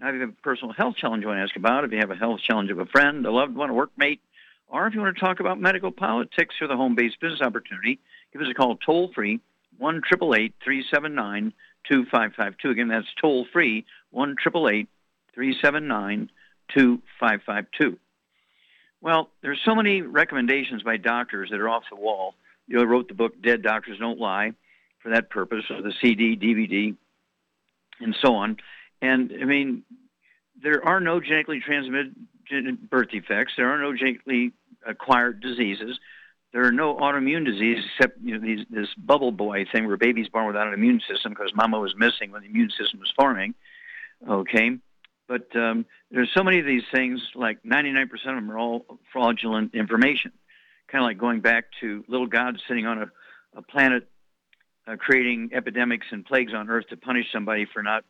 Now, if you have a personal health challenge you want to ask about, if you have a health challenge of a friend, a loved one, a workmate, or if you want to talk about medical politics or the home-based business opportunity, give us a call toll-free, 1 379 2552 Again, that's toll-free, 1 379 2552 Well, there's so many recommendations by doctors that are off the wall. You know, I wrote the book Dead Doctors Don't Lie for that purpose, or the CD, DVD, and so on. And I mean, there are no genetically transmitted birth defects. There are no genetically acquired diseases. There are no autoimmune diseases except you know these, this bubble boy thing where baby's born without an immune system because mama was missing when the immune system was forming. Okay, but um, there's so many of these things. Like 99% of them are all fraudulent information kind of like going back to little gods sitting on a, a planet uh, creating epidemics and plagues on earth to punish somebody for not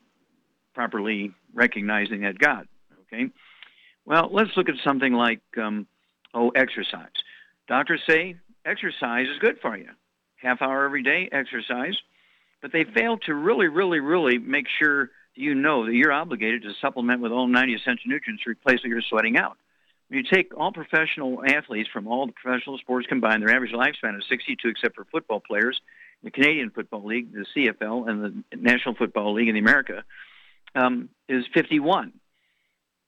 properly recognizing that God. Okay? Well, let's look at something like, um, oh, exercise. Doctors say exercise is good for you. Half hour every day, exercise. But they fail to really, really, really make sure you know that you're obligated to supplement with all 90 essential nutrients to replace what you're sweating out. When you take all professional athletes from all the professional sports combined, their average lifespan is 62, except for football players. The Canadian Football League, the CFL, and the National Football League in the America um, is 51.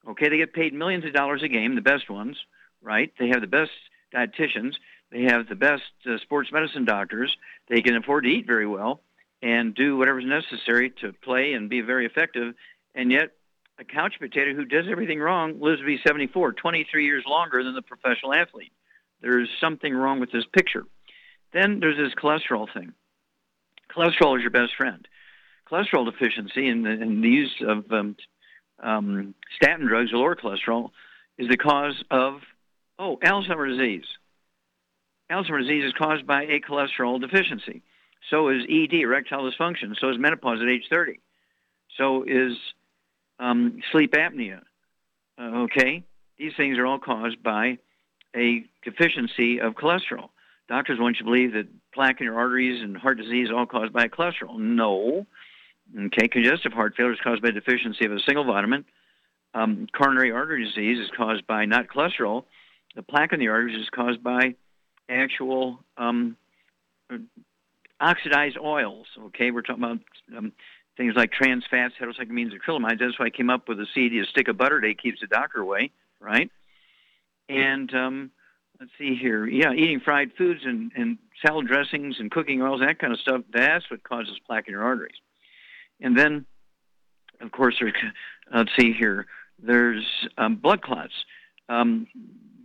Okay, they get paid millions of dollars a game, the best ones, right? They have the best dietitians. They have the best uh, sports medicine doctors. They can afford to eat very well and do whatever's necessary to play and be very effective. And yet, a couch potato who does everything wrong lives to be 74, 23 years longer than the professional athlete. There's something wrong with this picture. Then there's this cholesterol thing. Cholesterol is your best friend. Cholesterol deficiency and the, and the use of um, um, statin drugs to lower cholesterol is the cause of, oh, Alzheimer's disease. Alzheimer's disease is caused by a cholesterol deficiency. So is ED, erectile dysfunction. So is menopause at age 30. So is um, sleep apnea. Uh, okay, these things are all caused by a deficiency of cholesterol. Doctors want you to believe that plaque in your arteries and heart disease is all caused by cholesterol. No. Okay, congestive heart failure is caused by deficiency of a single vitamin. Um, coronary artery disease is caused by not cholesterol. The plaque in the arteries is caused by actual um, oxidized oils. Okay, we're talking about um, things like trans fats, heterocyclic amines, acrylamides. That's why I came up with the CD, a stick of butter day keeps the doctor away, right? And um, let's see here. Yeah, eating fried foods and, and salad dressings and cooking oils, that kind of stuff, that's what causes plaque in your arteries. And then, of course, let's see here, there's um, blood clots. Um,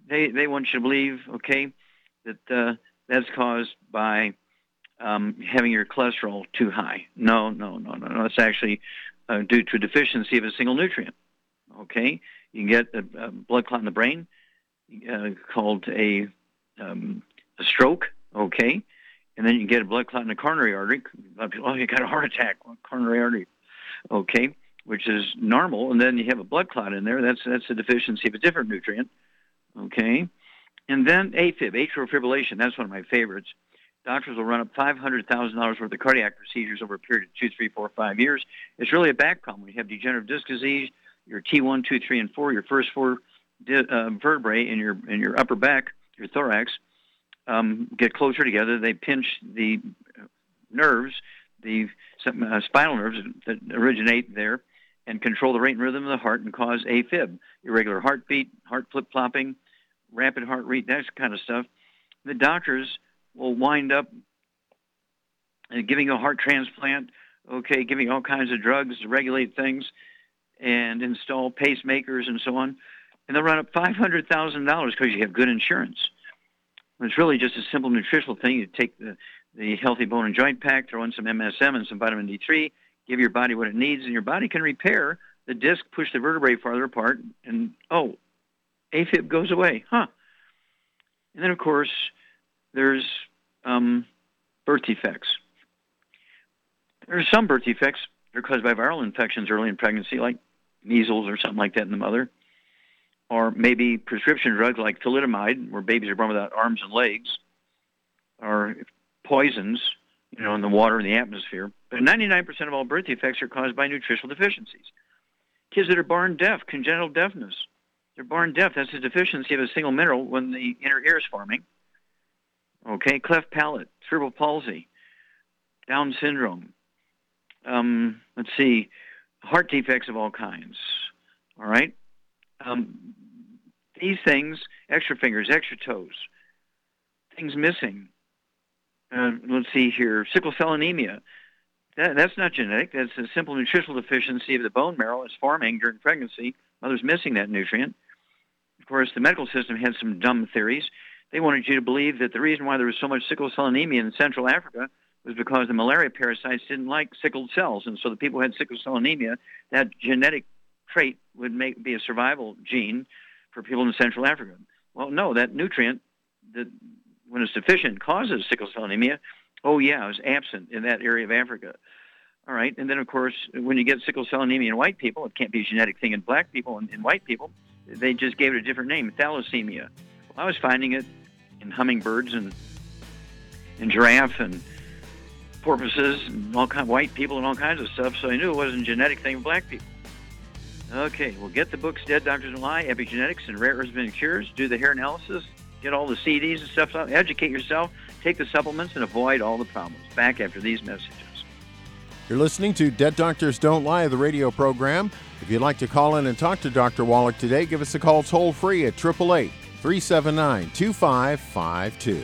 they, they want you to believe, okay, that uh, that's caused by um, having your cholesterol too high. No, no, no, no, no. It's actually uh, due to a deficiency of a single nutrient. Okay, you can get a, a blood clot in the brain uh, called a um, a stroke. Okay, and then you get a blood clot in the coronary artery. Oh, you got a heart attack, coronary artery. Okay, which is normal, and then you have a blood clot in there. That's that's a deficiency of a different nutrient. Okay, and then AFib, atrial fibrillation. That's one of my favorites doctors will run up $500,000 worth of cardiac procedures over a period of two, three, four, five years. It's really a back problem. When You have degenerative disc disease, your T1, 2, 3, and 4, your first four uh, vertebrae in your, in your upper back, your thorax, um, get closer together. They pinch the nerves, the uh, spinal nerves that originate there, and control the rate and rhythm of the heart and cause AFib, irregular heartbeat, heart flip-flopping, rapid heart rate, that kind of stuff. The doctors will wind up giving a heart transplant, okay, giving all kinds of drugs to regulate things and install pacemakers and so on. And they'll run up $500,000 because you have good insurance. It's really just a simple nutritional thing. You take the, the healthy bone and joint pack, throw in some MSM and some vitamin D3, give your body what it needs, and your body can repair the disc, push the vertebrae farther apart, and oh, AFib goes away, huh? And then, of course, there's um, birth defects. There are some birth defects that are caused by viral infections early in pregnancy, like measles or something like that in the mother, or maybe prescription drugs like thalidomide, where babies are born without arms and legs, or poisons, you know, in the water and the atmosphere. But 99% of all birth defects are caused by nutritional deficiencies. Kids that are born deaf, congenital deafness, they're born deaf. That's a deficiency of a single mineral when the inner ear is forming. Okay, cleft palate, cerebral palsy, Down syndrome. Um, let's see, heart defects of all kinds. All right, um, these things, extra fingers, extra toes, things missing. Uh, let's see here, sickle cell anemia. That, that's not genetic. That's a simple nutritional deficiency of the bone marrow. It's forming during pregnancy. Mother's missing that nutrient. Of course, the medical system had some dumb theories. They wanted you to believe that the reason why there was so much sickle cell anemia in Central Africa was because the malaria parasites didn't like sickled cells, and so the people who had sickle cell anemia, that genetic trait would make be a survival gene for people in Central Africa. Well, no, that nutrient that when it's deficient causes sickle cell anemia. Oh yeah, it was absent in that area of Africa. All right, and then of course, when you get sickle cell anemia in white people, it can't be a genetic thing in black people and in white people they just gave it a different name, thalassemia. Well, I was finding it in hummingbirds and and giraffe and porpoises and all kind of white people and all kinds of stuff. So I knew it wasn't a genetic thing in black people. Okay, well, get the books Dead Doctors Don't Lie, Epigenetics and Rare Earths and Cures. Do the hair analysis. Get all the CDs and stuff. Educate yourself. Take the supplements and avoid all the problems. Back after these messages. You're listening to Dead Doctors Don't Lie, the radio program. If you'd like to call in and talk to Dr. Wallach today, give us a call toll free at 888 379 2552.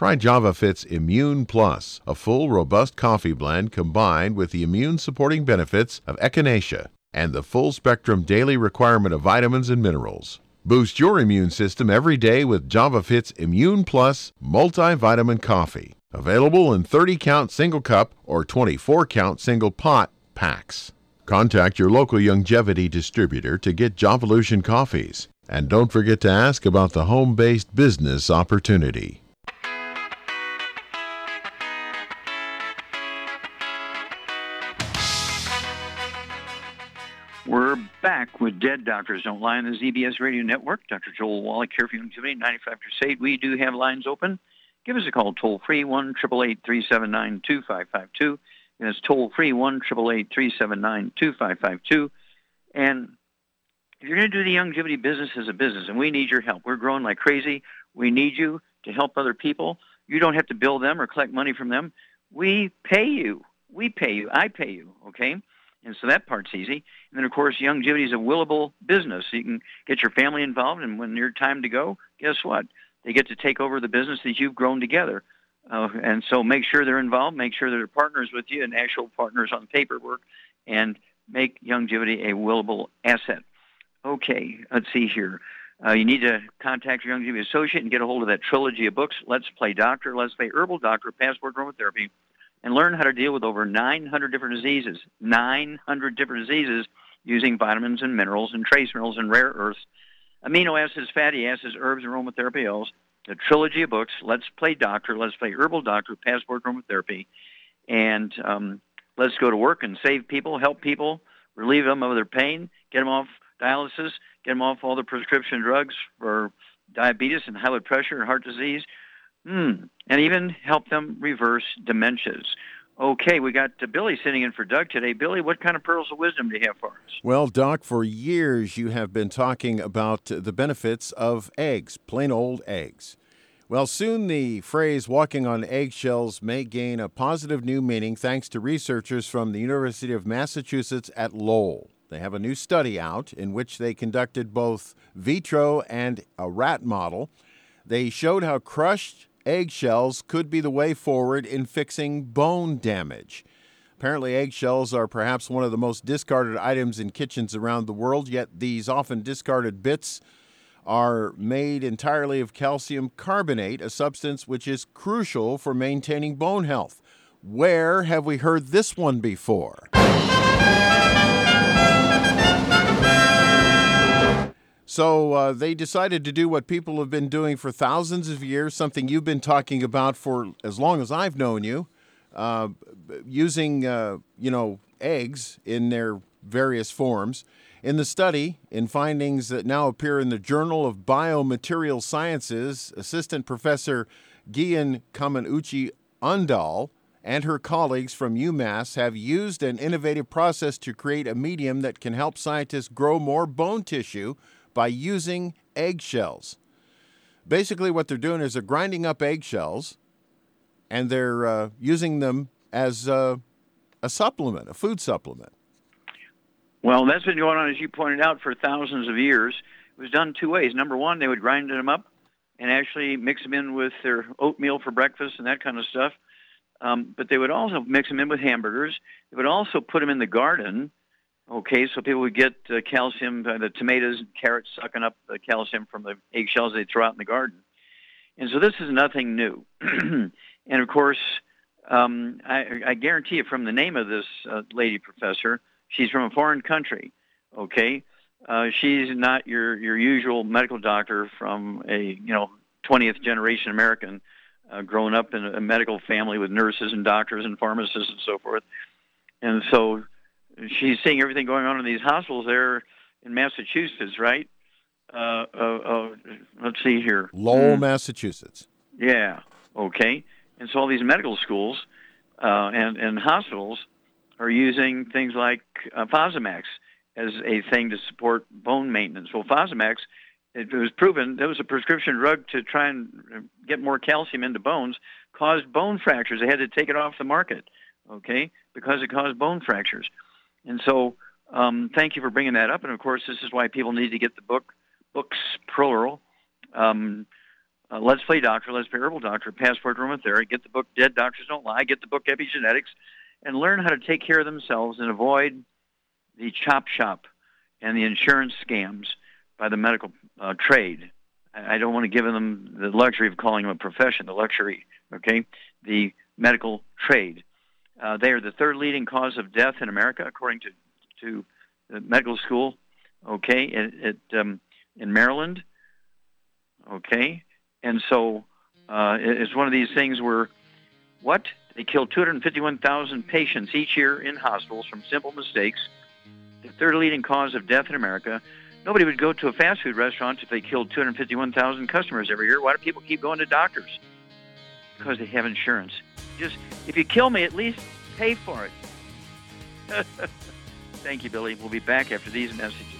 Try JavaFit's Immune Plus, a full, robust coffee blend combined with the immune supporting benefits of echinacea and the full spectrum daily requirement of vitamins and minerals. Boost your immune system every day with JavaFit's Immune Plus multivitamin coffee. Available in 30 count single cup or 24 count single pot packs. Contact your local Youngevity distributor to get Javalution coffees. And don't forget to ask about the home based business opportunity. We're back with Dead Doctors Don't Lie on the ZBS Radio Network. Dr. Joel Wallach here for Youngevity 95 Crusade. We do have lines open. Give us a call toll free, 1 379 2552. And it's toll free, 1 379 2552. And if you're going to do the Youngevity business as a business, and we need your help, we're growing like crazy. We need you to help other people. You don't have to bill them or collect money from them. We pay you. We pay you. I pay you, okay? And so that part's easy. And then, of course, Youngevity is a willable business. So you can get your family involved, and when you're time to go, guess what? They get to take over the business that you've grown together. Uh, and so make sure they're involved, make sure they're partners with you and actual partners on paperwork, and make Youngevity a willable asset. Okay, let's see here. Uh, you need to contact your Youngevity associate and get a hold of that trilogy of books, Let's Play Doctor, Let's Play Herbal Doctor, Passport Aromatherapy, and learn how to deal with over 900 different diseases, 900 different diseases using vitamins and minerals and trace minerals and rare earths, amino acids, fatty acids, herbs, and aromatherapy oils. The trilogy of books, Let's Play Doctor, Let's Play Herbal Doctor, Passport Aromatherapy, and um, let's go to work and save people, help people, relieve them of their pain, get them off dialysis, get them off all the prescription drugs for diabetes and high blood pressure and heart disease, mm, and even help them reverse dementias. Okay, we got uh, Billy sitting in for Doug today. Billy, what kind of pearls of wisdom do you have for us? Well, Doc, for years you have been talking about the benefits of eggs, plain old eggs. Well, soon the phrase walking on eggshells may gain a positive new meaning thanks to researchers from the University of Massachusetts at Lowell. They have a new study out in which they conducted both vitro and a rat model. They showed how crushed eggshells could be the way forward in fixing bone damage. Apparently, eggshells are perhaps one of the most discarded items in kitchens around the world, yet these often discarded bits are made entirely of calcium carbonate, a substance which is crucial for maintaining bone health. Where have we heard this one before? So uh, they decided to do what people have been doing for thousands of years, something you've been talking about for as long as I've known you, uh, using uh, you know eggs in their various forms. In the study, in findings that now appear in the Journal of Biomaterial Sciences, Assistant Professor Gian Kaminuchi Undal and her colleagues from UMass have used an innovative process to create a medium that can help scientists grow more bone tissue by using eggshells. Basically, what they're doing is they're grinding up eggshells and they're uh, using them as a supplement, a food supplement. Well, that's been going on, as you pointed out, for thousands of years. It was done two ways. Number one, they would grind them up and actually mix them in with their oatmeal for breakfast and that kind of stuff. Um, but they would also mix them in with hamburgers. They would also put them in the garden Okay, so people would get uh, calcium, uh, the tomatoes and carrots sucking up the calcium from the eggshells they throw out in the garden. And so this is nothing new. and of course, um, I, I guarantee you from the name of this uh, lady professor, she's from a foreign country. Okay, uh, she's not your your usual medical doctor from a you know 20th generation American, uh, growing up in a medical family with nurses and doctors and pharmacists and so forth. And so she's seeing everything going on in these hospitals there in Massachusetts, right? Uh, uh, uh, let's see here. Lowell, mm. Massachusetts. Yeah. Okay. And so all these medical schools uh, and and hospitals are using things like uh, Fosamax as a thing to support bone maintenance. Well, Fosamax, it was proven that was a prescription drug to try and get more calcium into bones, caused bone fractures. They had to take it off the market, okay, because it caused bone fractures. And so, um, thank you for bringing that up. And of course, this is why people need to get the book, books plural. Um, uh, Let's Play Doctor, Let's Play Herbal Doctor, Passport Aromatherapy. Get the book Dead Doctors Don't Lie. Get the book Epigenetics, and learn how to take care of themselves and avoid the chop shop and the insurance scams by the medical uh, trade. I don't want to give them the luxury of calling them a profession, the luxury, okay? The medical trade. Uh, they are the third leading cause of death in America, according to to the medical school. Okay, um, in Maryland. Okay, and so uh, it's one of these things where what they kill 251,000 patients each year in hospitals from simple mistakes. The third leading cause of death in America. Nobody would go to a fast food restaurant if they killed 251,000 customers every year. Why do people keep going to doctors? Because they have insurance. Just if you kill me, at least pay for it. Thank you, Billy. We'll be back after these messages.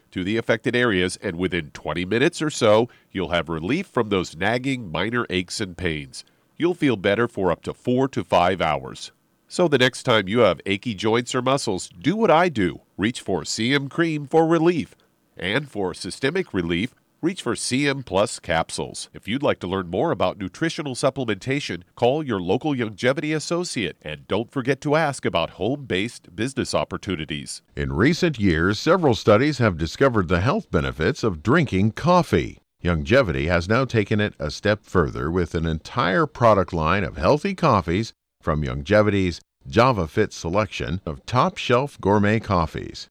to the affected areas, and within 20 minutes or so, you'll have relief from those nagging minor aches and pains. You'll feel better for up to four to five hours. So the next time you have achy joints or muscles, do what I do reach for CM Cream for relief. And for systemic relief, reach for CM Plus capsules. If you'd like to learn more about nutritional supplementation, call your local Youngevity associate and don't forget to ask about home based business opportunities. In recent years, several studies have discovered the health benefits of drinking coffee. Youngevity has now taken it a step further with an entire product line of healthy coffees from Youngevity's Java Fit selection of top shelf gourmet coffees.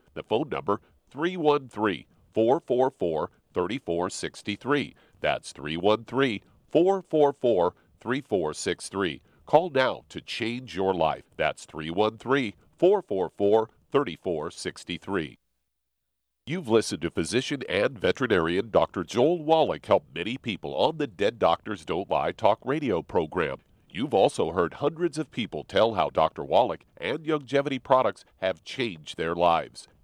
the phone number 313 444 3463. That's 313 444 3463. Call now to change your life. That's 313 444 3463. You've listened to physician and veterinarian Dr. Joel Wallach help many people on the Dead Doctors Don't Lie talk radio program. You've also heard hundreds of people tell how Dr. Wallach and Youngevity products have changed their lives.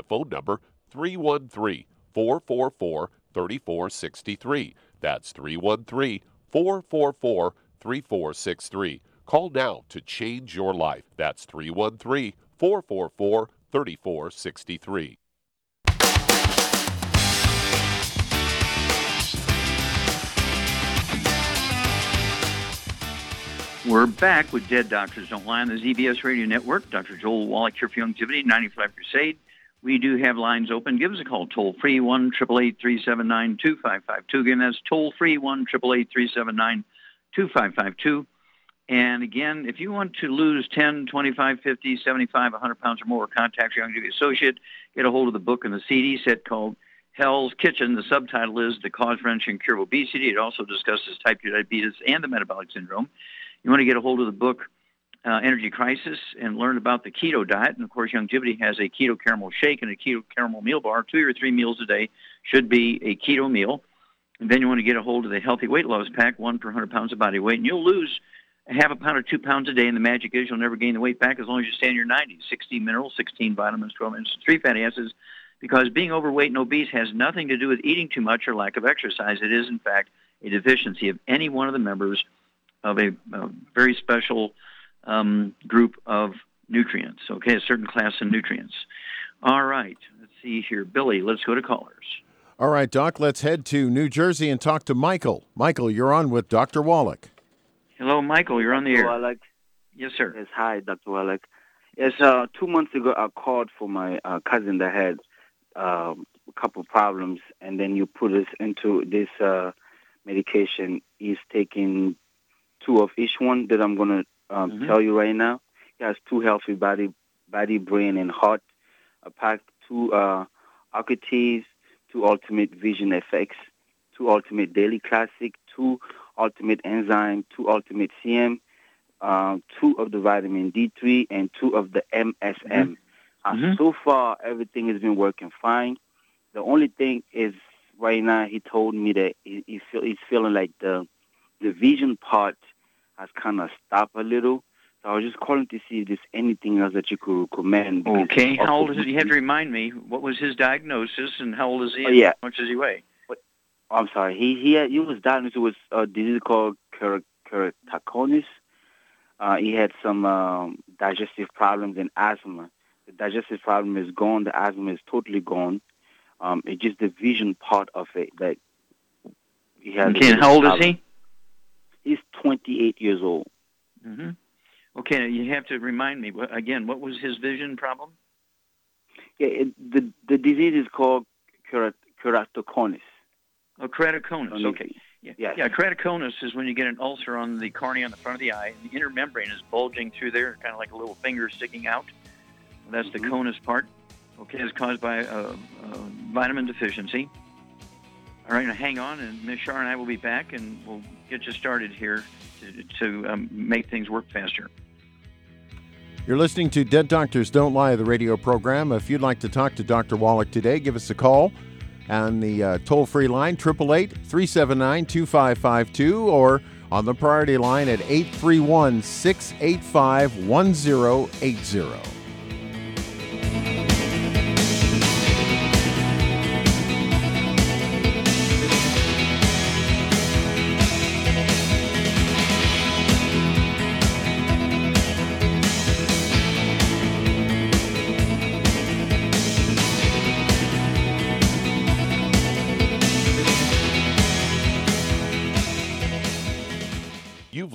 the phone number 313 444 3463. That's 313 444 3463. Call now to change your life. That's 313 444 3463. We're back with Dead Doctors Don't Lie on the ZBS Radio Network. Dr. Joel Wallach here for Youngevity, 95 Crusade. We do have lines open. Give us a call, toll free, 1 379 2552. Again, that's toll free, 1 379 2552. And again, if you want to lose 10, 25, 50, 75, 100 pounds or more, contact your associate. Get a hold of the book and the CD set called Hell's Kitchen. The subtitle is The Cause, Prevention, and Cure of Obesity. It also discusses type 2 diabetes and the metabolic syndrome. You want to get a hold of the book uh, Energy Crisis and learn about the keto diet. And of course, Youngevity has a keto caramel shake and a keto caramel meal bar. Two or three meals a day should be a keto meal. And then you want to get a hold of the Healthy Weight Loss Pack, one per 100 pounds of body weight. And you'll lose half a pound or two pounds a day. And the magic is you'll never gain the weight back as long as you stay in your 90s. 16 minerals, 16 vitamins, 12 minerals, three fatty acids. Because being overweight and obese has nothing to do with eating too much or lack of exercise. It is, in fact, a deficiency of any one of the members of a, a very special um, group of nutrients, okay, a certain class of nutrients. All right, let's see here. Billy, let's go to callers. All right, Doc, let's head to New Jersey and talk to Michael. Michael, you're on with Dr. Wallach. Hello, Michael, you're on the Dr. air. Wallach. Yes, sir. Yes, hi, Dr. Wallach. Yes, uh, two months ago, I called for my uh, cousin that had um, a couple problems, and then you put us into this uh, medication. He's taking two of each one that I'm going to um, Mhm. tell you right now. He has two healthy body, body, brain, and heart. A pack two uh, Alcates, two Ultimate Vision FX, two Ultimate Daily Classic, two Ultimate Enzyme, two Ultimate CM, uh, two of the vitamin D3, and two of the MSM. Uh, Mhm. so far, everything has been working fine. The only thing is, right now, he told me that he, he feel, he's feeling like the the vision part has kind of stopped a little. So I was just calling to see if there's anything else that you could recommend. Okay, how old is he? You have to remind me, what was his diagnosis and how old is he? Oh, yeah. How much does he weigh? I'm sorry. He he had, he was diagnosed with a disease called ker- keratoconus. Uh, he had some um, digestive problems and asthma. The digestive problem is gone. The asthma is totally gone. Um, it's just the vision part of it that he has. Okay, and how old is he? He's 28 years old. hmm Okay, you have to remind me, again, what was his vision problem? Yeah, it, the the disease is called kerat- keratoconus. Oh, keratoconus. Okay. Yeah. Yes. yeah, keratoconus is when you get an ulcer on the cornea on the front of the eye, and the inner membrane is bulging through there, kind of like a little finger sticking out. That's the Mhm. conus part. Okay, it's caused by a, a vitamin deficiency. All right, hang on, and Miss Shar and I will be back, and we'll get you started here to, to um, make things work faster. You're listening to Dead Doctors Don't Lie, the radio program. If you'd like to talk to Dr. Wallach today, give us a call on the uh, toll free line, 888 379 2552, or on the priority line at 831 685 1080.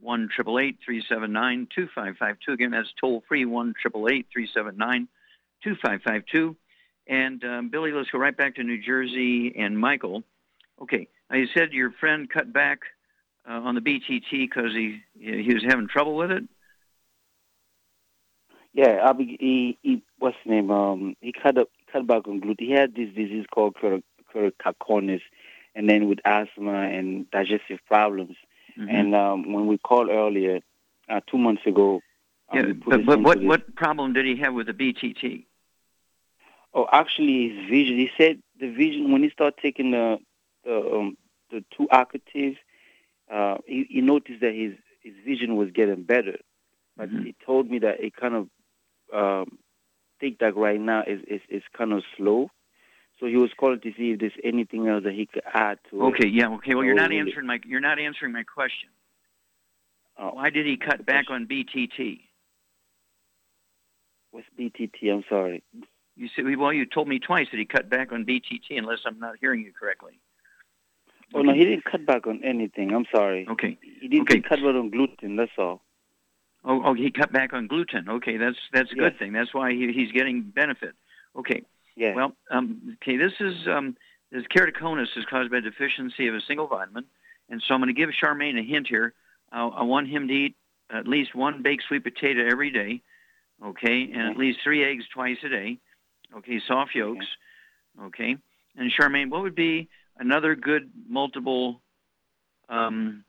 1 379 2552 Again, that's toll free, 1 379 2552 And um, Billy, let's go right back to New Jersey and Michael. Okay, now you said your friend cut back uh, on the BTT because he he was having trouble with it. Yeah, I he, he what's his name? Um, he cut up cut back on gluten. He had this disease called keratoconus, and then with asthma and digestive problems. Mhm. And um, when we called earlier, uh, two months ago, um, Yeah, but, but what this- what problem did he have with the BTT? Oh, actually, his vision. He said the vision when he started taking the the um, the two actives, uh, he, he noticed that his his vision was getting better. But Mhm. he told me that it kind of um, think that right now is, is is kind of slow. So he was calling to see if there's anything else that he could add to it. Okay, yeah, okay. Well, you're Oh, not answering my you're not answering my question. Oh, Why did he cut back on BTT? what's BTT? I'm sorry. You said well, you told me twice that he cut back on BTT, unless I'm not hearing you correctly. Oh no, he didn't cut back on anything. I'm sorry. Okay. He didn't Okay. cut back on gluten. That's all. Oh, oh, he cut back on gluten. Okay, that's that's a good thing. That's why he, he's getting benefit. Okay. Yeah. Well, um, okay. This is um, this keratoconus is caused by deficiency of a single vitamin, and so I'm going to give Charmaine a hint here. Uh, I want him to eat at least one baked sweet potato every day, okay, and at least three eggs twice a day, okay, soft yolks, okay. And Charmaine, what would be another good multiple um,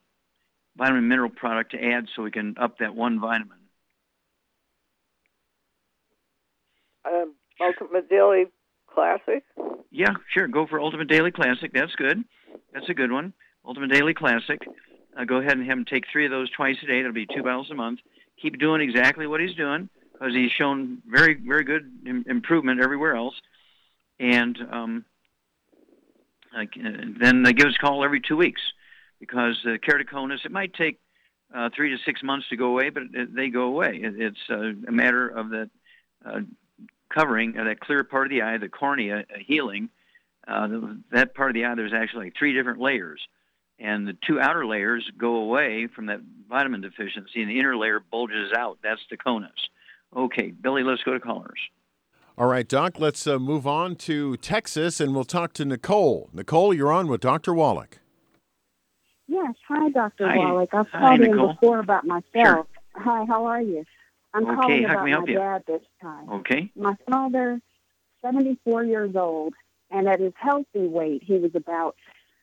vitamin mineral product to add so we can up that one vitamin? Um, Ultimate Daily Classic. Yeah, sure. Go for Ultimate Daily Classic. That's good. That's a good one. Ultimate Daily Classic. Uh, go ahead and have him take three of those twice a day. That'll be two bottles a month. Keep doing exactly what he's doing because he's shown very, very good Im- improvement everywhere else. And um, uh, then uh, give us a call every two weeks because uh, keratoconus, it might take uh, three to six months to go away, but it, they go away. It, it's uh, a matter of that uh, covering of that clear part of the eye, the cornea uh, healing. Uh, that part of the eye, there's actually like three different layers. And the two outer layers go away from that vitamin deficiency, and the inner layer bulges out. That's the conus. Okay, Billy, let's go to callers. All right, Doc, let's uh, move on to Texas and we'll talk to Nicole. Nicole, you're on with Dr. Wallach. Yes. Hi, Dr. Hi. Wallach. I've Hi, called in Nicole. before about myself. Sure. Hi, how are you? I'm Okay, calling how can about we help my you? dad this time. Okay. My father, 74 years old, and at his healthy weight, he was about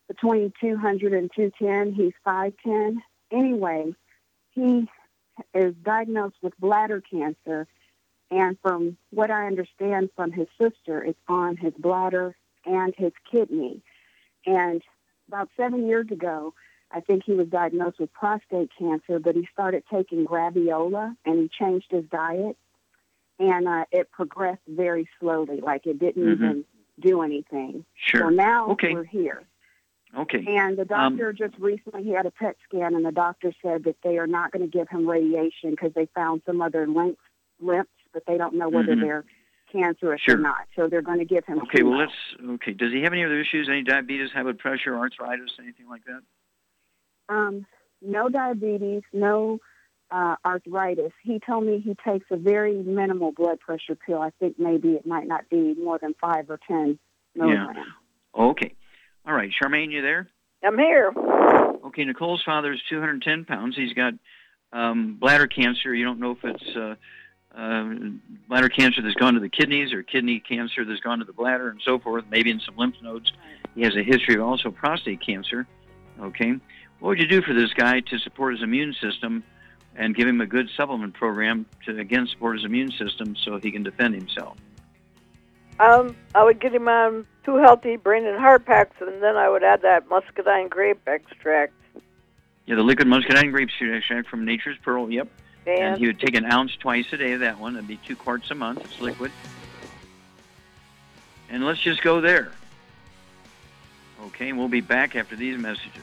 between 200 and 210. He's 5'10. Anyway, he is diagnosed with bladder cancer, and from what I understand from his sister, it's on his bladder and his kidney. And about seven years ago, I think he was diagnosed with prostate cancer, but he started taking graviola and he changed his diet, and uh, it progressed very slowly, like it didn't Mhm. even do anything. Sure. So now Okay. we're here. Okay. And the Um, doctor just recently he had a PET scan, and the doctor said that they are not going to give him radiation because they found some other lymphs, lymphs, but they don't know whether Mhm. they're cancerous Sure. or not. So they're going to give him. Okay, well, chemo. let's. Okay, does he have any other issues? Any diabetes, high blood pressure, arthritis, anything like that? Um, no diabetes, no uh, arthritis. He told me he takes a very minimal blood pressure pill. I think maybe it might not be more than five or ten milligrams. Yeah. Okay. All right, Charmaine, you there? I'm here. Okay, Nicole's father is 210 pounds. He's got um, bladder cancer. You don't know if it's uh, uh, bladder cancer that's gone to the kidneys or kidney cancer that's gone to the bladder and so forth, maybe in some lymph nodes. He has a history of also prostate cancer. Okay. What would you do for this guy to support his immune system and give him a good supplement program to, again, support his immune system so he can defend himself? Um, I would get him on two healthy brain and heart packs, and then I would add that muscadine grape extract. Yeah, the liquid muscadine grape extract from Nature's Pearl. Yep. And And he would take an ounce twice a day of that one. That'd be two quarts a month. It's liquid. And let's just go there. Okay, and we'll be back after these messages.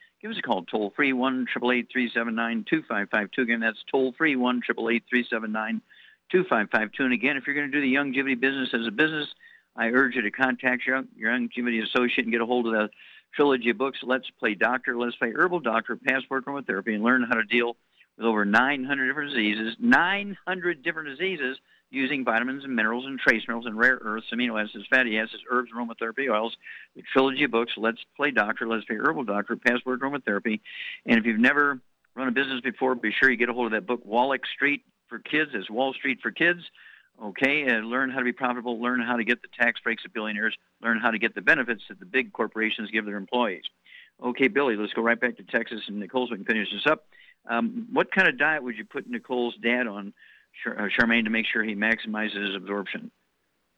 Give us a call, toll free, 1 379 2552. Again, that's toll free, 1 379 2552. And again, if you're going to do the Youngevity business as a business, I urge you to contact your, your Youngevity associate and get a hold of the trilogy of books, Let's Play Doctor, Let's Play Herbal Doctor, Passport Aromatherapy, and learn how to deal with over 900 different diseases, 900 different diseases using vitamins and minerals and trace minerals and rare earths, amino acids, fatty acids, herbs, aromatherapy oils, the trilogy of books, Let's Play Doctor, Let's Play Herbal Doctor, Passport Aromatherapy. And if you've never run a business before, be sure you get a hold of that book, Wallach Street for Kids. It's Wall Street for Kids. Okay, and learn how to be profitable, learn how to get the tax breaks of billionaires, learn how to get the benefits that the big corporations give their employees. Okay, Billy, let's go right back to Texas and Nicole's. we can finish this up. Um, what kind of diet would you put Nicole's dad on, Charmaine, to make sure he maximizes his absorption?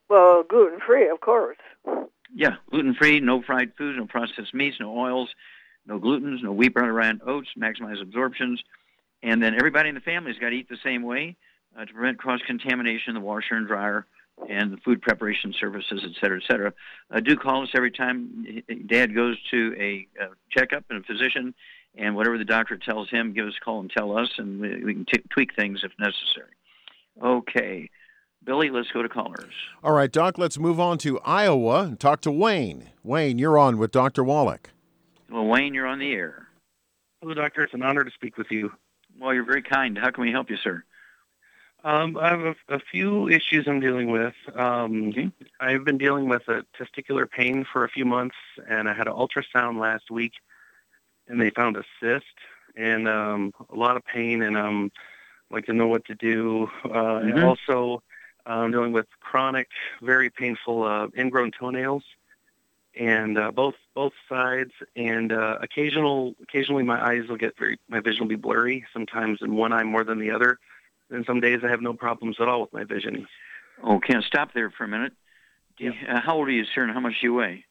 Well, gluten free, of course. Yeah, gluten free, no fried foods, no processed meats, no oils, no glutens, no wheat, brown, rye, and oats, maximize absorptions. And then everybody in the family's got to eat the same way uh, to prevent cross contamination in the washer and dryer and the food preparation services, et cetera, et cetera. Uh, do call us every time dad goes to a uh, checkup and a physician, and whatever the doctor tells him, give us a call and tell us, and we, we can t- tweak things if necessary. Okay. Billy, let's go to callers. All right, Doc, let's move on to Iowa and talk to Wayne. Wayne, you're on with Dr. Wallach. Well, Wayne, you're on the air. Hello, doctor. It's an honor to speak with you. Well, you're very kind. How can we help you, sir? Um, I have a, a, few issues I'm dealing with. Um, okay. I've been dealing with a testicular pain for a few months, and I had an ultrasound last week, and they found a cyst and um, a lot of pain, and um, like to know what to do. Uh, mm-hmm. And also, I'm dealing with chronic, very painful uh, ingrown toenails, and uh, both both sides. And uh, occasional, occasionally, my eyes will get very, my vision will be blurry. Sometimes in one eye more than the other. And some days I have no problems at all with my vision. Oh, I'll stop there for a minute. You, uh, how old are you, sir, and how much do you weigh?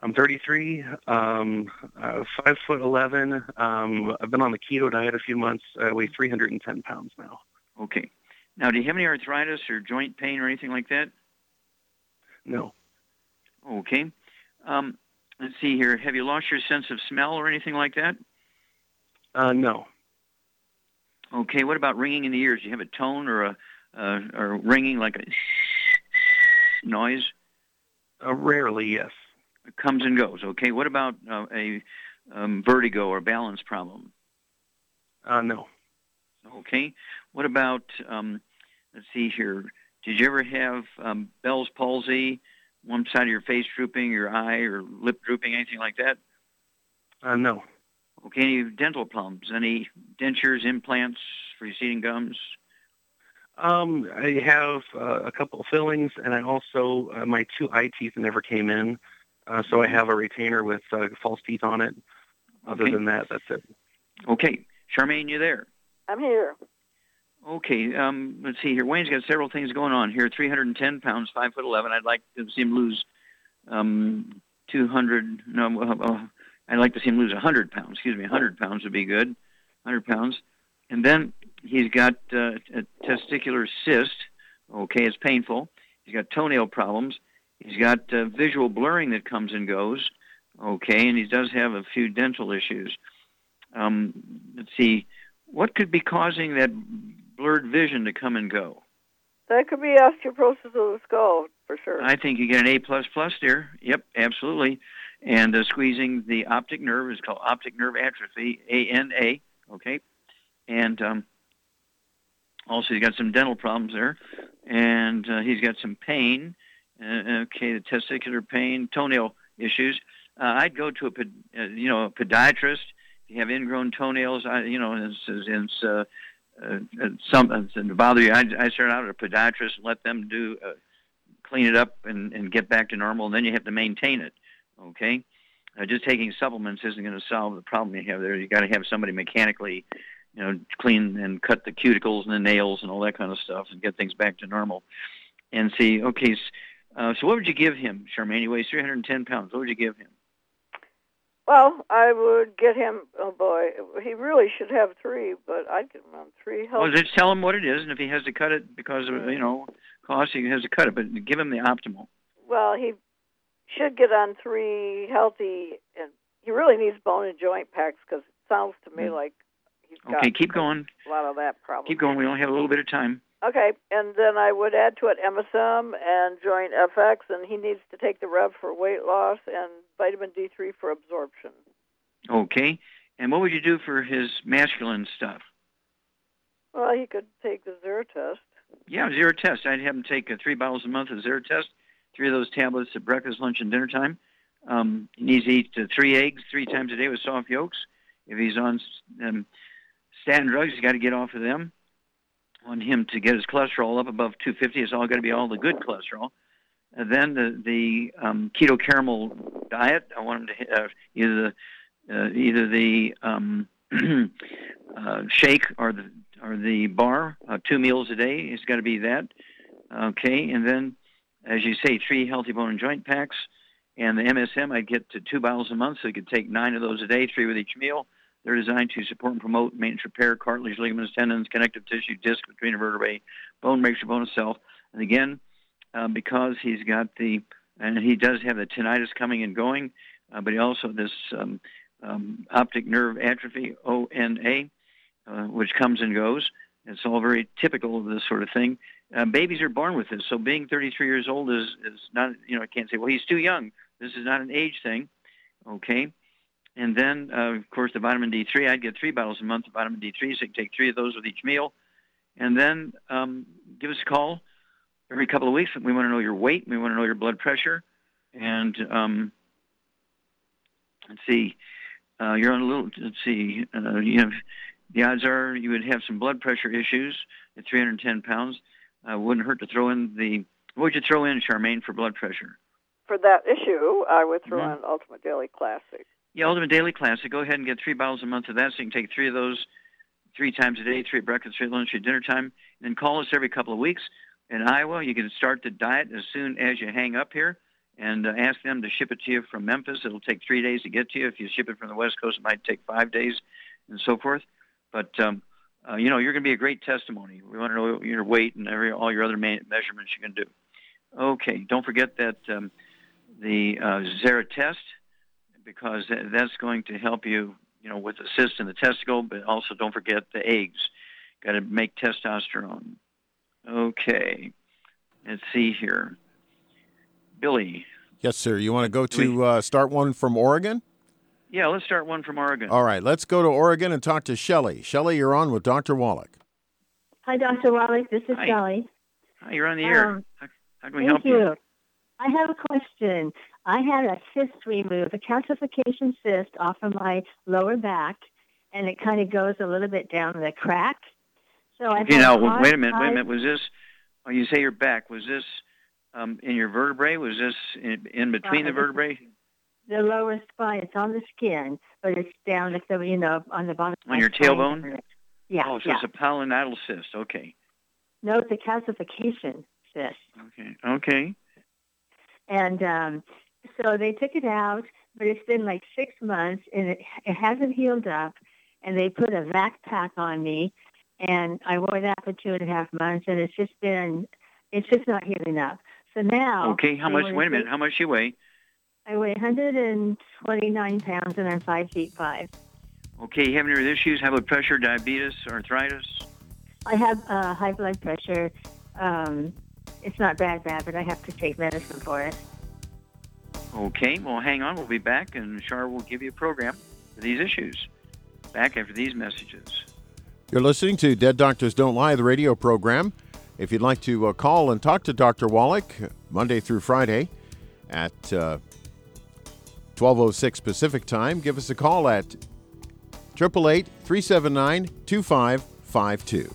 I'm 33, um, uh, five foot 11. Um, I've been on the keto diet a few months. I weigh 310 pounds now. Okay. Now, do you have any arthritis or joint pain or anything like that? No. Okay. Um, let's see here. Have you lost your sense of smell or anything like that? Uh, no. Okay. What about ringing in the ears? Do you have a tone or a uh, or ringing like a noise? Uh, rarely, yes. Comes and goes. Okay. What about uh, a um, vertigo or balance problem? Uh, no. Okay. What about um, let's see here. Did you ever have um, Bell's palsy? One side of your face drooping, your eye or lip drooping, anything like that? Uh, no. Okay. Any dental problems? Any dentures, implants, receding gums? Um, I have uh, a couple of fillings, and I also uh, my two eye teeth never came in, uh, so I have a retainer with uh, false teeth on it. Other Okay. than that, that's it. Okay. Charmaine, you there? I'm here. Okay, um, let's see here. Wayne's got several things going on here. 310 pounds, five foot 11. I'd like to see him lose um, 200. No, uh, uh, I'd like to see him lose 100 pounds. Excuse me, 100 pounds would be good. 100 pounds. And then he's got uh, a testicular cyst. Okay, it's painful. He's got toenail problems. He's got uh, visual blurring that comes and goes. Okay, and he does have a few dental issues. Um, let's see, what could be causing that blurred vision to come and go? That could be osteoporosis of the skull for sure. I think you get an A plus plus there. Yep, absolutely. And uh, squeezing the optic nerve is called optic nerve atrophy, A N A. Okay, and um, also he's got some dental problems there, and uh, he's got some pain. Uh, okay, the testicular pain, toenail issues. Uh, I'd go to a uh, you know a podiatrist. If you have ingrown toenails, I, you know, it's, it's uh, uh, some to bother you. I, I start out at a podiatrist and let them do uh, clean it up and, and get back to normal, and then you have to maintain it. Okay, uh, just taking supplements isn't going to solve the problem you have there. You got to have somebody mechanically, you know, clean and cut the cuticles and the nails and all that kind of stuff, and get things back to normal. And see, okay, uh, so what would you give him, Charmaine? He weighs 310 pounds. What would you give him? Well, I would get him. Oh boy, he really should have three, but I'd get him on three. Well, just tell him what it is, and if he has to cut it because of you know cost, he has to cut it. But give him the optimal. Well, he should get on three healthy, and he really needs bone and joint packs because it sounds to me like he's got. Okay, keep going. a lot of that problem. Keep going. We only have a little bit of time. Okay, and then I would add to it MSM and Joint FX, and he needs to take the Rev for weight loss and vitamin D3 for absorption. Okay. And what would you do for his masculine stuff? Well, he could take the Zero test. Yeah, zero test. I'd have him take uh, three bottles a month of zero test, three of those tablets at breakfast, lunch, and dinner time. Um, he needs to eat uh, three eggs three times a day with soft yolks. If he's on um, statin drugs, he's got to get off of them. On him to get his cholesterol up above 250, it's all got to be all the good cholesterol. And then the, the um, keto caramel diet. I want him to uh, either the uh, either the um, uh, shake or the or the bar. Uh, two meals a day. It's got to be that. Okay, and then as you say, three healthy bone and joint packs. And the MSM, I'd get to two bottles a month, so you could take nine of those a day, three with each meal. They're designed to support and promote maintenance repair, cartilage, ligaments, tendons, connective tissue, disc between the vertebrae, bone makes your bone itself. And again, uh, because he's got the, and he does have the tinnitus coming and going, uh, but he also this um, um, optic nerve atrophy, ONA, uh, which comes and goes. It's all very typical of this sort of thing. Uh, babies are born with this, so being 33 years old is is not, you know, I can't say, well, he's too young. This is not an age thing, okay? And then, uh, of course, the vitamin D3. I'd get three bottles a month of vitamin D3, so you can take three of those with each meal. And then um, give us a call every couple of weeks. We want to know your weight. We want to know your blood pressure. And um, let's see, uh, you're on a little. Let's see, uh, you have the odds are you would have some blood pressure issues at 310 pounds. Uh, wouldn't hurt to throw in the. What would you throw in, Charmaine, for blood pressure? For that issue, I would throw Mhm. in Ultimate Daily Classic. Yeah, Ultimate Daily Classic. Go ahead and get three bottles a month of that, so you can take three of those three times a day, three at breakfast, three at lunch, three at dinner time. And then call us every couple of weeks. In Iowa, you can start the diet as soon as you hang up here and uh, ask them to ship it to you from Memphis. It'll take three days to get to you. If you ship it from the West Coast, it might take five days and so forth. But, um, uh, you know, you're going to be a great testimony. We want to know your weight and every, all your other ma- measurements you can do. Okay, don't forget that um, the uh, Zera test because that's going to help you, you know, with the cyst in the testicle, but also don't forget the eggs. Got to make testosterone. Okay, let's see here. Billy, Yes, sir. You want to go to uh, start one from Oregon? yeah, let's start one from Oregon. All right, let's go to Oregon and talk to Shelley. Shelley, you're on with Dr. Wallach. Hi, Dr. Wallach. This is Hi. Shelley. Hi, you're on the air. Um, how, how can we Thank help you? I have a question. I had a cyst removed, a calcification cyst off of my lower back, and it kind of goes a little bit down the crack. So I Okay, now wait a minute. Wait a minute. Was this? Oh, you say your back? Was this um, in your vertebrae? Was this in, in between the vertebrae? The lower spine. It's on the skin, but it's down at the you know on the bottom. On your tailbone? Yeah. Oh, so yeah. it's a pilonidal cyst. Okay. No, it's a calcification cyst. Okay. Okay. And um, so they took it out, but it's been like six months and it, it hasn't healed up. And they put a vac pack on me, and I wore that for two and a half months, and it's just been, it's just not healing up. So now. Okay. How much? Wait a minute. How much you weigh? I weigh 129 pounds, and I'm five feet five. Okay. You have any other issues? High blood pressure, diabetes, arthritis? I have uh, high blood pressure. Um, it's not bad, bad, but I have to take medicine for it. Okay. Well, hang on. We'll be back, and Char will give you a program for these issues. Back after these messages. You're listening to Dead Doctors Don't Lie, the radio program. If you'd like to uh, call and talk to Dr. Wallach Monday through Friday at uh, 1206 Pacific Time, give us a call at 888 379 2552.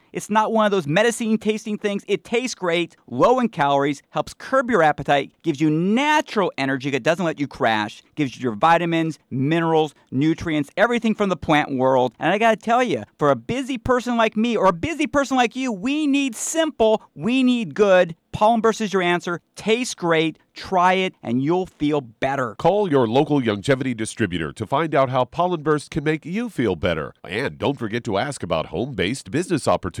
It's not one of those medicine tasting things. It tastes great, low in calories, helps curb your appetite, gives you natural energy that doesn't let you crash, gives you your vitamins, minerals, nutrients, everything from the plant world. And I got to tell you, for a busy person like me or a busy person like you, we need simple, we need good. Pollen Burst is your answer. Tastes great. Try it and you'll feel better. Call your local Youngevity distributor to find out how Pollen Burst can make you feel better. And don't forget to ask about home based business opportunities.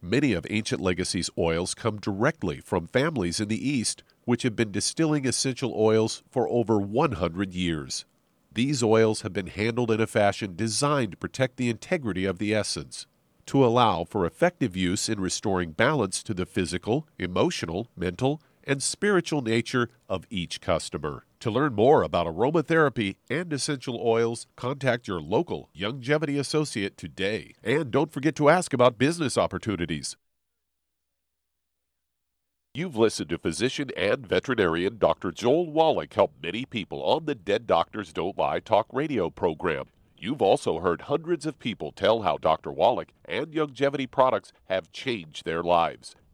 Many of Ancient Legacy's oils come directly from families in the East, which have been distilling essential oils for over 100 years. These oils have been handled in a fashion designed to protect the integrity of the essence to allow for effective use in restoring balance to the physical, emotional, mental, and spiritual nature of each customer. To learn more about aromatherapy and essential oils, contact your local Youngevity associate today. And don't forget to ask about business opportunities. You've listened to physician and veterinarian Dr. Joel Wallach help many people on the Dead Doctors Don't Lie talk radio program. You've also heard hundreds of people tell how Dr. Wallach and Youngevity products have changed their lives.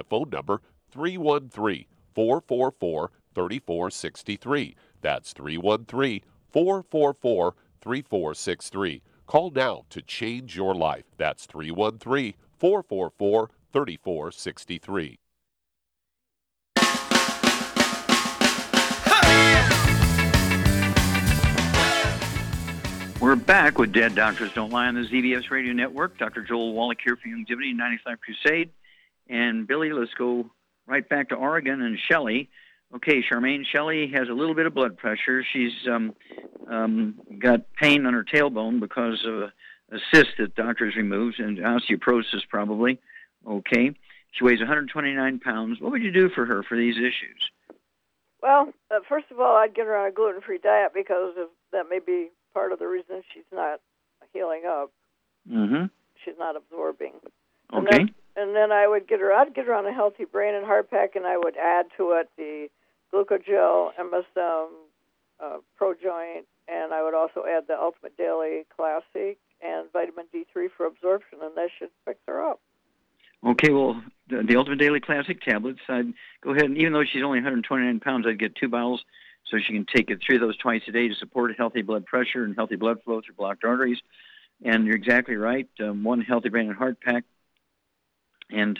the phone number 313 444 3463. That's 313 444 3463. Call now to change your life. That's 313 444 3463. We're back with Dead Doctors Don't Lie on the ZBS Radio Network. Dr. Joel Wallach here for Youngevity 95 Crusade. And Billy, let's go right back to Oregon and Shelley. Okay, Charmaine, Shelley has a little bit of blood pressure. She's um, um, got pain on her tailbone because of a, a cyst that doctors removed and osteoporosis probably. Okay. She weighs 129 pounds. What would you do for her for these issues? Well, uh, first of all, I'd get her on a gluten-free diet because of, that may be part of the reason she's not healing up. Mm-hmm. She's not absorbing. Okay. And then I would get her. I'd get her on a healthy brain and heart pack, and I would add to it the glucogel, MSM, uh, Pro Joint, and I would also add the Ultimate Daily Classic and vitamin D3 for absorption, and that should fix her up. Okay, well, the, the Ultimate Daily Classic tablets, I'd go ahead and even though she's only 129 pounds, I'd get two bottles so she can take it, three of those twice a day to support healthy blood pressure and healthy blood flow through blocked arteries. And you're exactly right. Um, one healthy brain and heart pack. And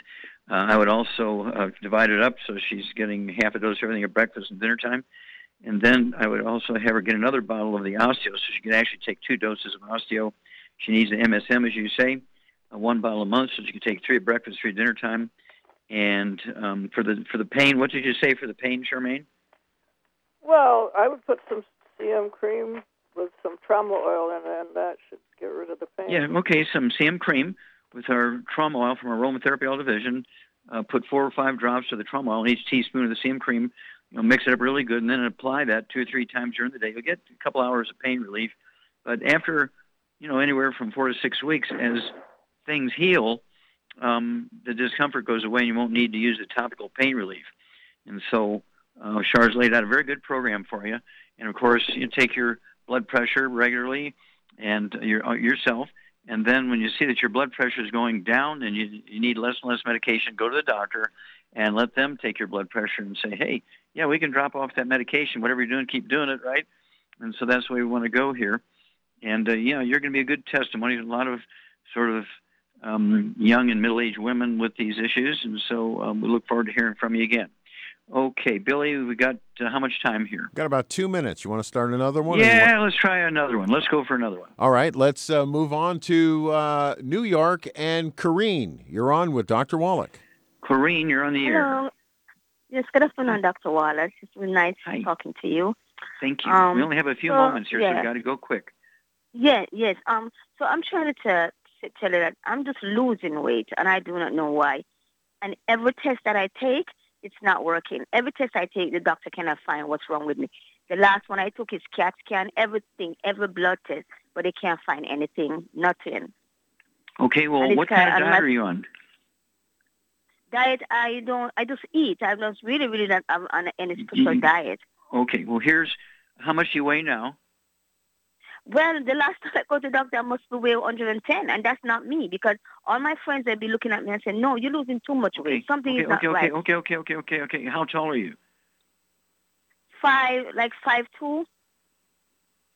uh, I would also uh, divide it up so she's getting half a dose of everything at breakfast and dinner time. And then I would also have her get another bottle of the osteo so she can actually take two doses of osteo. She needs the MSM, as you say, uh, one bottle a month so she can take three at breakfast, three at dinner time. And um, for the for the pain, what did you say for the pain, Charmaine? Well, I would put some CM cream with some trauma oil in it, and that should get rid of the pain. Yeah, okay, some CM cream with our trauma oil from our aromatherapy oil division. Uh, put four or five drops of the trauma oil in each teaspoon of the CM cream. You know, mix it up really good, and then apply that two or three times during the day. You'll get a couple hours of pain relief. But after, you know, anywhere from four to six weeks, as things heal, um, the discomfort goes away, and you won't need to use the topical pain relief. And so, uh, Char's laid out a very good program for you. And of course, you take your blood pressure regularly, and your uh, yourself. And then when you see that your blood pressure is going down and you, you need less and less medication, go to the doctor and let them take your blood pressure and say, hey, yeah, we can drop off that medication. Whatever you're doing, keep doing it, right? And so that's way we want to go here. And, uh, you know, you're going to be a good testimony. There's a lot of sort of um, young and middle-aged women with these issues, and so um, we look forward to hearing from you again. Okay, Billy, we got uh, how much time here? Got about two minutes. You want to start another one? Yeah, let's try another one. Let's go for another one. All right, let's uh, move on to uh, New York and Corrine. You're on with Dr. Wallach. Corrine, you're on the air. Hello. Yes, good afternoon, Dr. Wallace. It's really nice Hi. talking to you. Thank you. Um, we only have a few so, moments here, so yeah. we got to go quick. Yeah, yes. Um, so I'm trying to, to tell you that I'm just losing weight, and I do not know why. And every test that I take, it's not working. Every test I take, the doctor cannot find what's wrong with me. The last one I took is CAT scan, everything, every blood test, but they can't find anything, nothing. Okay, well, what kind of diet are you on? Diet, I don't, I just eat. I'm not really, really not I'm on any special You- diet. Okay, well, here's how much do you weigh now? Well, the last time I go to the doctor, I must be weigh 110, and that's not me because all my friends they'll be looking at me and saying, "No, you're losing too much weight. Something Okay, is not okay, okay, right." okay, okay, okay, okay, okay. How tall are you? Five, like five two.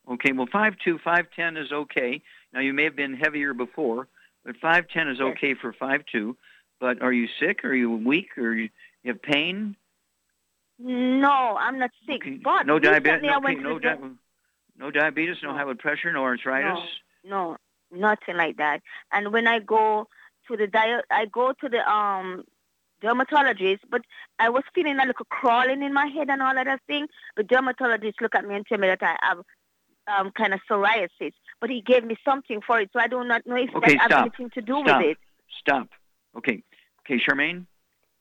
Okay, well, five two, five ten is okay. Now you may have been heavier before, but five ten is okay for five two. But are you sick? Are you weak? Or you you have pain? No, I'm not sick. But No diabetes. Okay, no, the di- no diabetes. No high blood pressure. No arthritis. No, no, nothing like that. And when I go to the diet, I go to the um dermatologist, but I was feeling a little crawling in my head and all of that thing. The dermatologist look at me and tell me that I have um kind of psoriasis, but he gave me something for it, so I do not know if Okay, that has anything to do Stop. with it. Stop. Okay. Okay, Charmaine.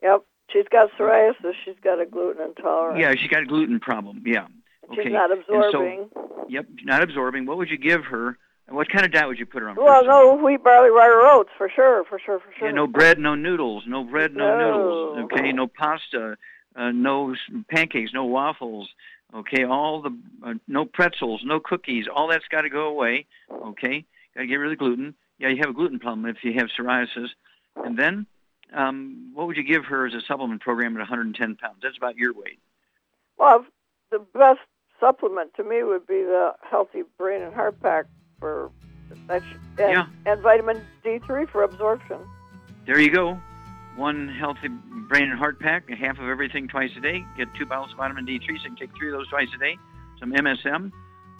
Yep. She's got psoriasis. She's got a gluten intolerance. Yeah, she's got a gluten problem. Yeah. Okay. She's not And so- absorbing. yep, not absorbing. What would you give her? And what kind of diet would you put her on? Well, no wheat, barley, rye, or oats for sure, for sure, for sure. Yeah, no bread, no noodles. No bread, no, No. noodles. Okay, no pasta, uh, no pancakes, no waffles. Okay, all the uh, no pretzels, no cookies. All that's got to go away. Okay, got to get rid of the gluten. Yeah, you have a gluten problem if you have psoriasis. And then, um, what would you give her as a supplement program at 110 pounds? That's about your weight. Well, the best supplement to me would be the healthy brain and heart pack for that, sh- and, Yeah. and vitamin D3 for absorption. There you go. One healthy brain and heart pack, a half of everything twice a day. Get two bottles of vitamin D3, so you can take three of those twice a day. Some MSM,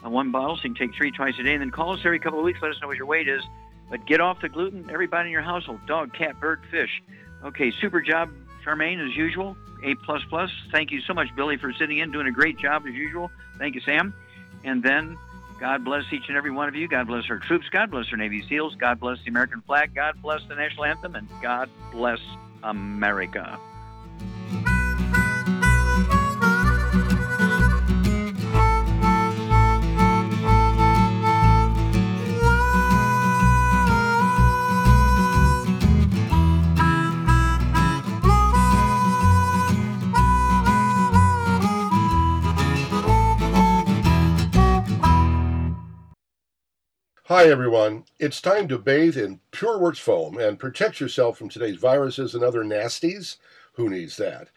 uh, one bottle, so you can take three twice a day. And then call us every couple of weeks, let us know what your weight is. But get off the gluten, everybody in your household dog, cat, bird, fish. Okay, super job, Charmaine, as usual. A. plus plus. Thank you so much, Billy, for sitting in, doing a great job as usual. Thank you, Sam. And then God bless each and every one of you. God bless our troops. God bless our Navy SEALs. God bless the American flag. God bless the national anthem. And God bless America. Hi, everyone. It's time to bathe in PureWorks foam and protect yourself from today's viruses and other nasties. Who needs that?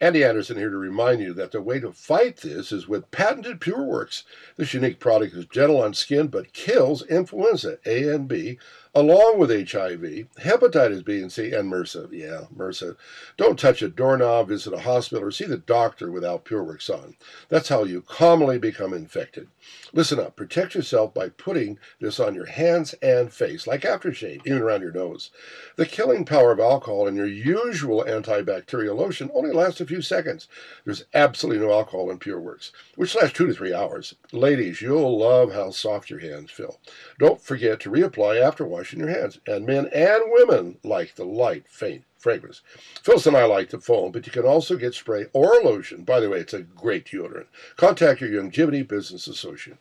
Andy Anderson here to remind you that the way to fight this is with patented PureWorks. This unique product is gentle on skin but kills influenza A and B, along with HIV, hepatitis B and C, and MRSA. Yeah, MRSA. Don't touch a doorknob, visit a hospital, or see the doctor without PureWorks on. That's how you commonly become infected. Listen up. Protect yourself by putting this on your hands and face, like aftershave, even around your nose. The killing power of alcohol in your usual antibacterial lotion only lasts a few seconds. There's absolutely no alcohol in PureWorks, which lasts two to three hours. Ladies, you'll love how soft your hands feel. Don't forget to reapply after washing your hands. And men and women like the light, faint fragrance. Phyllis and I like the foam, but you can also get spray or lotion. By the way, it's a great deodorant. Contact your Youngevity Business Associate.